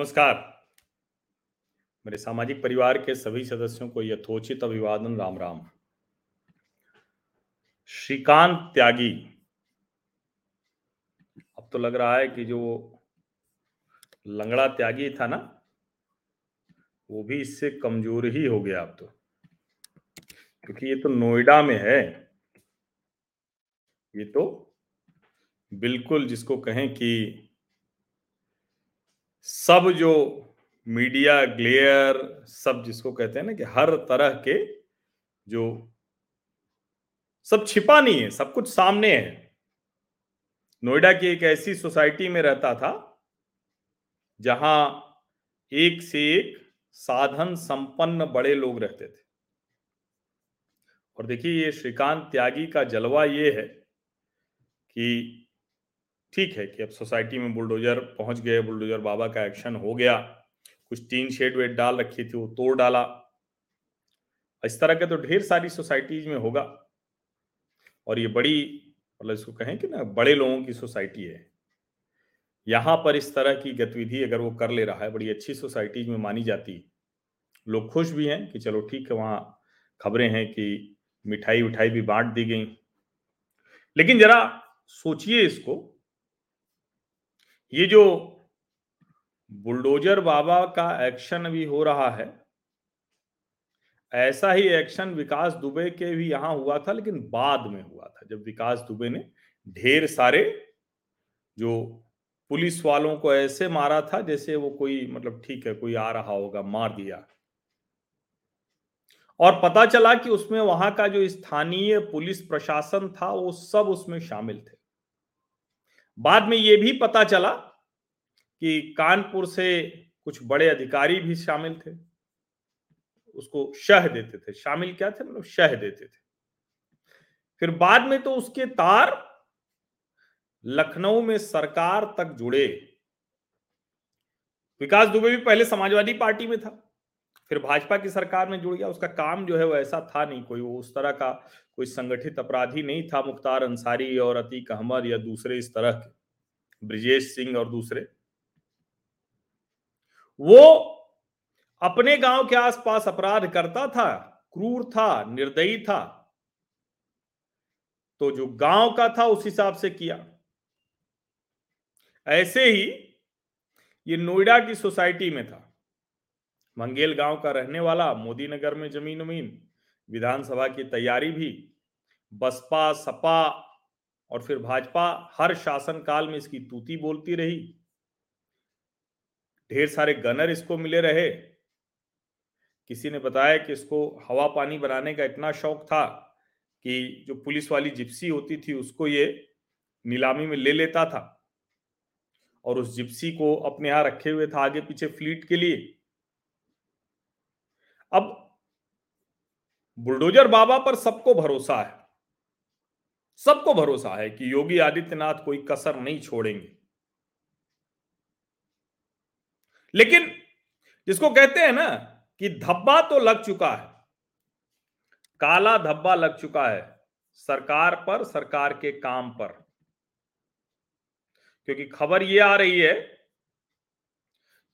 नमस्कार। मेरे सामाजिक परिवार के सभी सदस्यों को यथोचित अभिवादन, राम राम। श्रीकांत त्यागी। अब तो लग रहा है कि जो लंगड़ा त्यागी था ना, वो भी इससे कमज़ोर ही हो गया अब तो। क्योंकि ये तो नोएडा में है। ये तो बिल्कुल जिसको कहें कि सब जो मीडिया, ग्लेयर, सब जिसको कहते हैं ना कि हर तरह के जो सब छिपा नहीं है, सब कुछ सामने है। नोएडा की एक ऐसी सोसाइटी में रहता था, जहाँ एक से एक साधन संपन्न बड़े लोग रहते थे। और देखिए ये श्रीकांत त्यागी का जलवा ये है कि ठीक है कि अब सोसाइटी में बुलडोजर पहुँच गए, बुलडोजर बाबा का एक्शन हो गया। कुछ टीन शेड वेट डाल रखी थी, वो तोड़ डाला। इस तरह के तो ढेर सारी सोसाइटीज में होगा। और ये बड़ी मतलब इसको कहें कि ना, बड़े लोगों की सोसाइटी है। यहाँ पर इस तरह की गतिविधि अगर वो कर ले रहा है, बड़ी अच्छी सोसाइटीज में मानी जाती। लोग खुश भी हैं कि चलो ठीक है, वहाँ खबरें हैं कि मिठाई उठाई भी बांट दी गई। लेकिन जरा सोचिए इसको ये जो बुलडोजर बाबा का एक्शन भी हो रहा है, ऐसा ही एक्शन विकास दुबे के भी यहाँ हुआ था, लेकिन बाद में हुआ था। जब विकास दुबे ने ढेर सारे जो पुलिस वालों को ऐसे मारा था, जैसे वो कोई मतलब ठीक है, कोई आ रहा होगा, मार दिया। और पता चला कि उसमें वहाँ का जो स्थानीय पुलिस प्रशासन था, वो सब उसमें शामिल थे। बाद में ये भी पता चला कि कानपुर से कुछ बड़े अधिकारी भी शामिल थे। उसको शह देते थे। शामिल क्या थे? मतलब शह देते थे। फिर बाद में तो उसके तार लखनऊ में सरकार तक जुड़े। विकास दुबे भी पहले समाजवादी पार्टी में था। फिर भाजपा की सरकार में जुड़ गया, उसका काम जो है वो ऐसा था नहीं, कोई वो उस तरह का कोई संगठित अपराधी नहीं था, मुख्तार अंसारी और अतीक अहमद या दूसरे इस तरह के, ब्रिजेश सिंह और दूसरे। वो अपने गाँव के आसपास अपराध करता था, क्रूर था, निर्दयी था तो जो गाँव का था उस हिसाब से किया। ऐसे ही ये नोएडा की सोसाइटी में था। मंगेल गाँव का रहने वाला मोदी नगर में ज़मीन उमीन, विधानसभा की तैयारी भी, बसपा, सपा और फिर भाजपा हर शासन काल में इसकी तूती बोलती रही। ढेर सारे गनर इसको मिले रहे। किसी ने बताया कि इसको हवा पानी बनाने का इतना शौक था कि जो पुलिस वाली जिप्सी होती थी उसको ये नीलामी में ले लेता था और उस जिप्सी को अपने यहाँ रखे हुए था आगे पीछे फ्लीट के लिए। अब बुलडोजर बाबा पर सबको भरोसा है। सबको भरोसा है कि योगी आदित्यनाथ कोई कसर नहीं छोड़ेंगे। लेकिन जिसको कहते हैं ना कि धब्बा तो लग चुका है, काला धब्बा लग चुका है सरकार पर, सरकार के काम पर। क्योंकि खबर ये आ रही है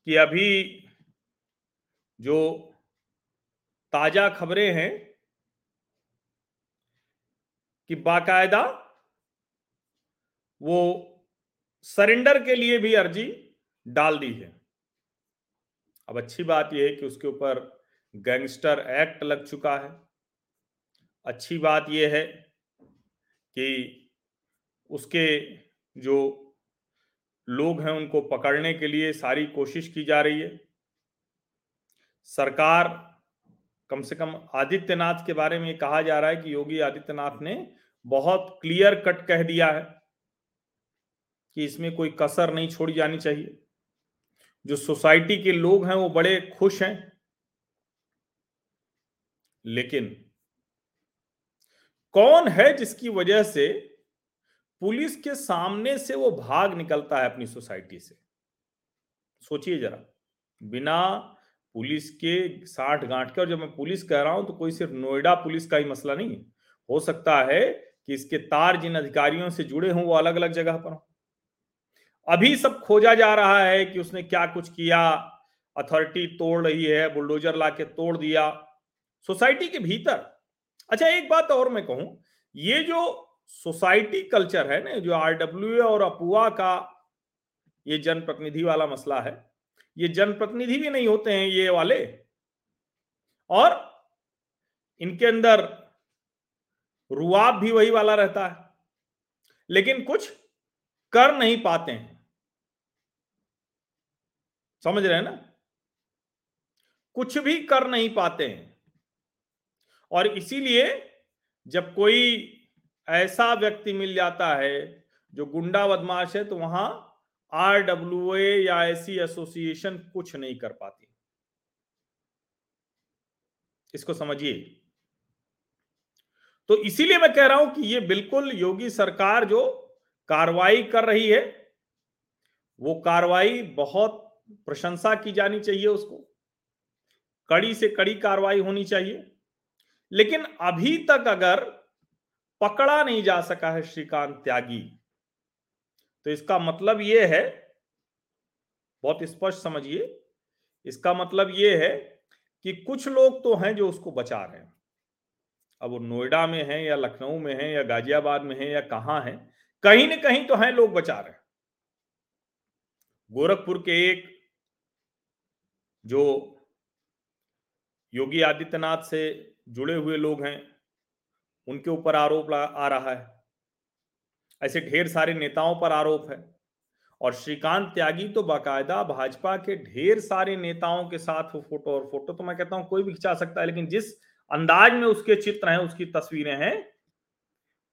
कि अभी जो ताज़ा खबरें हैं कि बाकायदा वो सरेंडर के लिए भी अर्जी डाल दी है। अब अच्छी बात यह है कि उसके ऊपर गैंगस्टर एक्ट लग चुका है। अच्छी बात यह है कि उसके जो लोग हैं उनको पकड़ने के लिए सारी कोशिश की जा रही है। सरकार कम से कम आदित्यनाथ के बारे में कहा जा रहा है कि योगी आदित्यनाथ ने बहुत क्लियर कट कह दिया है कि इसमें कोई कसर नहीं छोड़ी जानी चाहिए। जो सोसाइटी के लोग हैं, वो बड़े खुश हैं। लेकिन कौन है जिसकी वजह से पुलिस के सामने से वो भाग निकलता है अपनी सोसाइटी से? सोचिए जरा। बिना पुलिस के साठ गांठ के, और जब मैं पुलिस कह रहा हूँ तो कोई सिर्फ़ नोएडा पुलिस का ही मसला नहीं हो। सकता है कि इसके तार जिन अधिकारियों से जुड़े हों, वो अलग अलग जगह पर हो। अभी सब खोजा जा रहा है कि उसने क्या कुछ किया। अथॉरिटी तोड़ रही है, बुलडोजर ला के तोड़ दिया। सोसाइटी के भीतर। अच्छा एक बात और मैं कहूँ, ये जो सोसाइटी कल्चर है ना जो आरडब्ल्यू और अपुआ का ये जनप्रतिनिधि वाला मसला है ये जनप्रतिनिधि भी नहीं होते हैं ये वाले। और इनके अंदर रुआब भी वही वाला रहता है, लेकिन कुछ कर नहीं पाते हैं। समझ रहे हैं ना? कुछ भी कर नहीं पाते हैं। और इसीलिए जब कोई ऐसा व्यक्ति मिल जाता है जो गुंडा बदमाश है तो वहाँ आरडब्ल्यू या ऐसी एसोसिएशन कुछ नहीं कर पाती। इसको समझिए। तो इसीलिए मैं कह रहा हूँ कि ये बिल्कुल योगी सरकार जो कार्रवाई कर रही है, वो कार्रवाई बहुत प्रशंसा की जानी चाहिए उसको। कड़ी से कड़ी कार्रवाई होनी चाहिए। लेकिन अभी तक अगर पकड़ा नहीं जा सका है श्रीकांत त्यागी तो इसका मतलब ये है, बहुत स्पष्ट समझिए, इसका मतलब ये है कि कुछ लोग तो हैं जो उसको बचा रहे हैं। अब वो नोएडा में है या लखनऊ में है या गाजियाबाद में है या कहाँ है, कहीं न कहीं तो हैं लोग बचा रहे हैं। गोरखपुर के एक जो योगी आदित्यनाथ से जुड़े हुए लोग हैं, उनके ऊपर आरोप आ रहा है। ऐसे ढेर सारे नेताओं पर आरोप है। और श्रीकांत त्यागी तो बाकायदा भाजपा के ढेर सारे नेताओं के साथ वो फ़ोटो और फ़ोटो तो मैं कहता हूँ कोई भी खिंचा सकता है, लेकिन जिस अंदाज में उसके चित्र हैं, उसकी तस्वीरें हैं,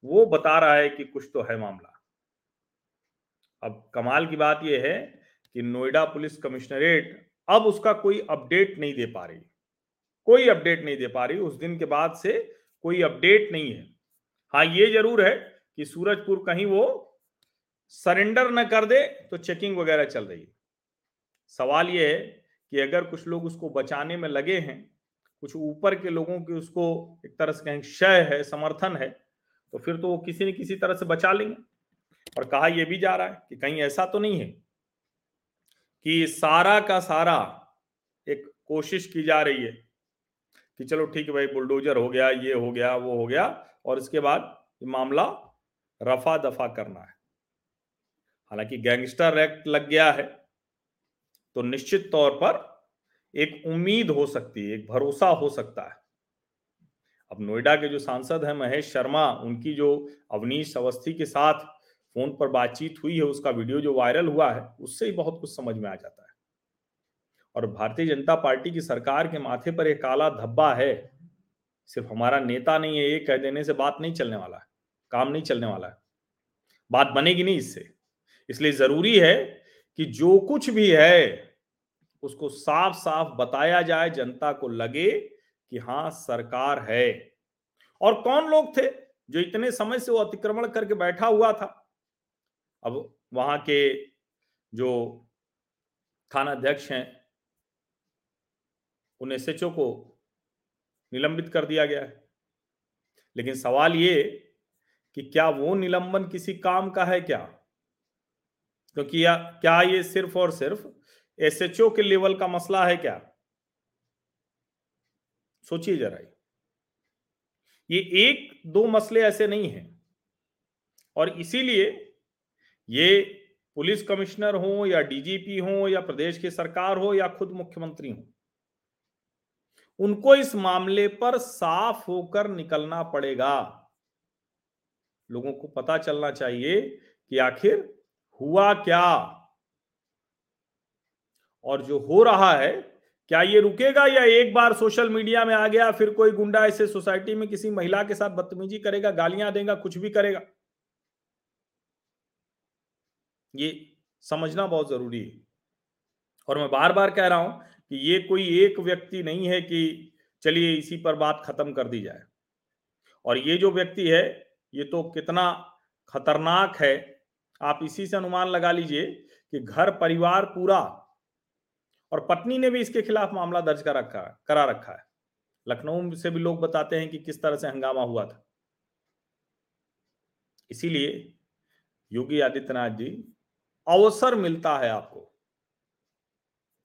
वो बता रहा है कि कुछ तो है मामला। अब कमाल की बात यह है कि नोएडा पुलिस कमिश्नरेट अब उसका कोई अपडेट नहीं दे पा रही। कोई अपडेट नहीं दे पा रही। उस दिन के बाद से कोई अपडेट नहीं है। हाँ ये ज़रूर है कि सूरजपुर कहीं वो सरेंडर न कर दे तो चेकिंग वगैरह चल रही है। सवाल ये है कि अगर कुछ लोग उसको बचाने में लगे हैं, कुछ ऊपर के लोगों की उसको एक तरह से कहें क्षय है, समर्थन है तो फिर तो वो किसी न किसी तरह से बचा लेंगे। और कहा यह भी जा रहा है कि कहीं ऐसा तो नहीं है कि सारा का सारा एक कोशिश की जा रही है कि चलो ठीक है भाई, बुलडोजर हो गया, ये हो गया, वो हो गया, और इसके बाद मामला रफा दफ़ा करना है। हालाँकि गैंगस्टर एक्ट लग गया है तो निश्चित तौर पर एक उम्मीद हो सकती है, एक भरोसा हो सकता है। अब नोएडा के जो सांसद हैं महेश शर्मा, उनकी जो अवनीश अवस्थी के साथ फ़ोन पर बातचीत हुई है, उसका वीडियो जो वायरल हुआ है, उससे ही बहुत कुछ समझ में आ जाता है। और भारतीय जनता पार्टी की सरकार के माथे पर एक काला धब्बा है, सिर्फ़ हमारा नेता नहीं है, ये कह देने से बात नहीं चलने वाला है। काम नहीं चलने वाला है। बात बनेगी नहीं इससे। इसलिए ज़रूरी है कि जो कुछ भी है, उसको साफ़ साफ़ बताया जाए, जनता को लगे कि हाँ सरकार है। और कौन लोग थे जो इतने समय से वो अतिक्रमण करके बैठा हुआ था? अब वहाँ के जो थाना अध्यक्ष हैं उन एस को निलंबित कर दिया गया है। लेकिन सवाल ये कि क्या वो निलंबन किसी काम का है क्या? क्योंकि या, क्या ये सिर्फ़ और सिर्फ़ एसएचओ के लेवल का मसला है क्या? सोचिए जरा ये। एक, दो मसले ऐसे नहीं हैं। और इसीलिए ये पुलिस कमिश्नर हो या डीजीपी हो या प्रदेश की सरकार हो या खुद मुख्यमंत्री हो, उनको इस मामले पर साफ़ होकर निकलना पड़ेगा। लोगों को पता चलना चाहिए कि आखिर हुआ क्या? और जो हो रहा है, क्या ये रुकेगा या एक बार सोशल मीडिया में आ गया, फिर कोई गुंडा ऐसे सोसाइटी में किसी महिला के साथ बदतमीजी करेगा, गालियाँ देगा, कुछ भी करेगा? ये समझना बहुत ज़रूरी है। और मैं बार बार कह रहा हूँ कि ये कोई एक व्यक्ति नहीं है कि चलिए इसी पर बात खत्म कर दी जाए। और ये जो व्यक्ति है ये तो कितना खतरनाक है। आप इसी से अनुमान लगा लीजिए कि घर, परिवार पूरा और पत्नी ने भी इसके खिलाफ मामला दर्ज कर रखा है, करा रखा है। लखनऊ से भी लोग बताते हैं कि किस तरह से हंगामा हुआ था। इसीलिए योगी आदित्यनाथ जी, अवसर मिलता है आपको।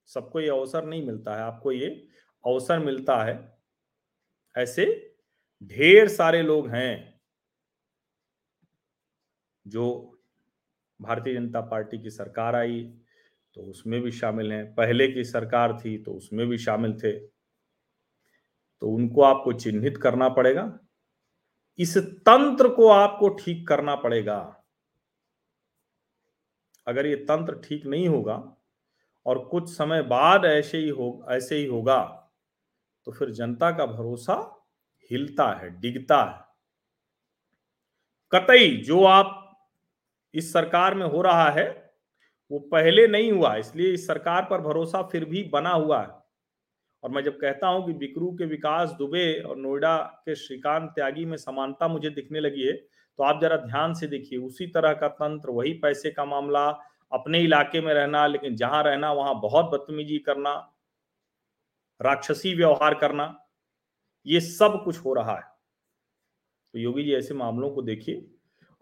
सबको ये अवसर नहीं मिलता है, आपको ये अवसर मिलता है। ऐसे ढेर सारे लोग हैं। जो भारतीय जनता पार्टी की सरकार आई तो उसमें भी शामिल हैं। पहले की सरकार थी तो उसमें भी शामिल थे। तो उनको आपको चिन्हित करना पड़ेगा। इस तंत्र को आपको ठीक करना पड़ेगा। अगर ये तंत्र ठीक नहीं होगा, और कुछ समय बाद ऐसे ही हो, ऐसे ही होगा तो फिर जनता का भरोसा हिलता है, डिगता है। कतई जो आप इस सरकार में हो रहा है, वो पहले नहीं हुआ, इसलिए इस सरकार पर भरोसा फिर भी बना हुआ है। और मैं जब कहता हूँ कि बिकरू के विकास, दुबे और नोएडा के श्रीकांत त्यागी में समानता मुझे दिखने लगी है तो आप जरा ध्यान से देखिए, उसी तरह का तंत्र, वही पैसे का मामला, अपने इलाके में रहना, लेकिन जहाँ रहना, वहाँ बहुत बदतमीजी करना, राक्षसी व्यवहार करना, ये सब कुछ हो रहा है। तो योगी जी, ऐसे मामलों को देखिए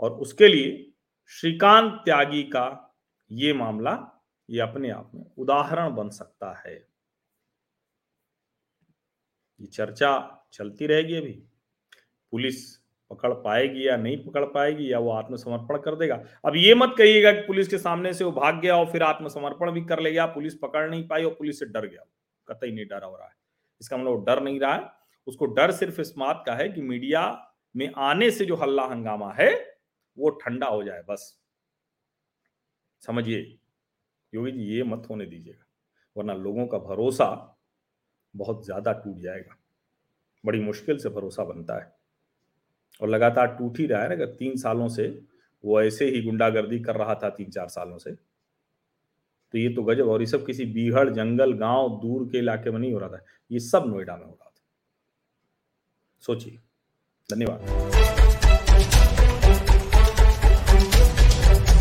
और उसके लिए श्रीकांत त्यागी का ये मामला ये अपने आप में उदाहरण बन सकता है। ये चर्चा चलती रहेगी अभी। पुलिस पकड़ पाएगी या नहीं पकड़ पाएगी या वो आत्मसमर्पण कर देगा। अब ये मत कहिएगा कि पुलिस के सामने से वो भाग गया और फिर आत्मसमर्पण भी कर ले गया पुलिस पकड़ नहीं पाई और पुलिस से डर गया। कतई नहीं डरा हो रहा है। इसका मतलब डर नहीं रहा है। उसको डर सिर्फ़ इस बात का है कि मीडिया में आने से जो हल्ला हंगामा है वो ठंडा हो जाए, बस। समझिए, योगी जी, ये मत होने दीजिएगा, वरना लोगों का भरोसा बहुत ज़्यादा टूट जाएगा। बड़ी मुश्किल से भरोसा बनता है। और लगातार टूट ही रहा है ना, अगर तीन सालों से वो ऐसे ही गुंडागर्दी कर रहा था तीन चार सालों से तो ये तो गजब, और ये सब किसी बीहड़, जंगल, गाँव, दूर के इलाके में नहीं हो रहा था। ये सब नोएडा में हो रहा था। सोचिए। धन्यवाद।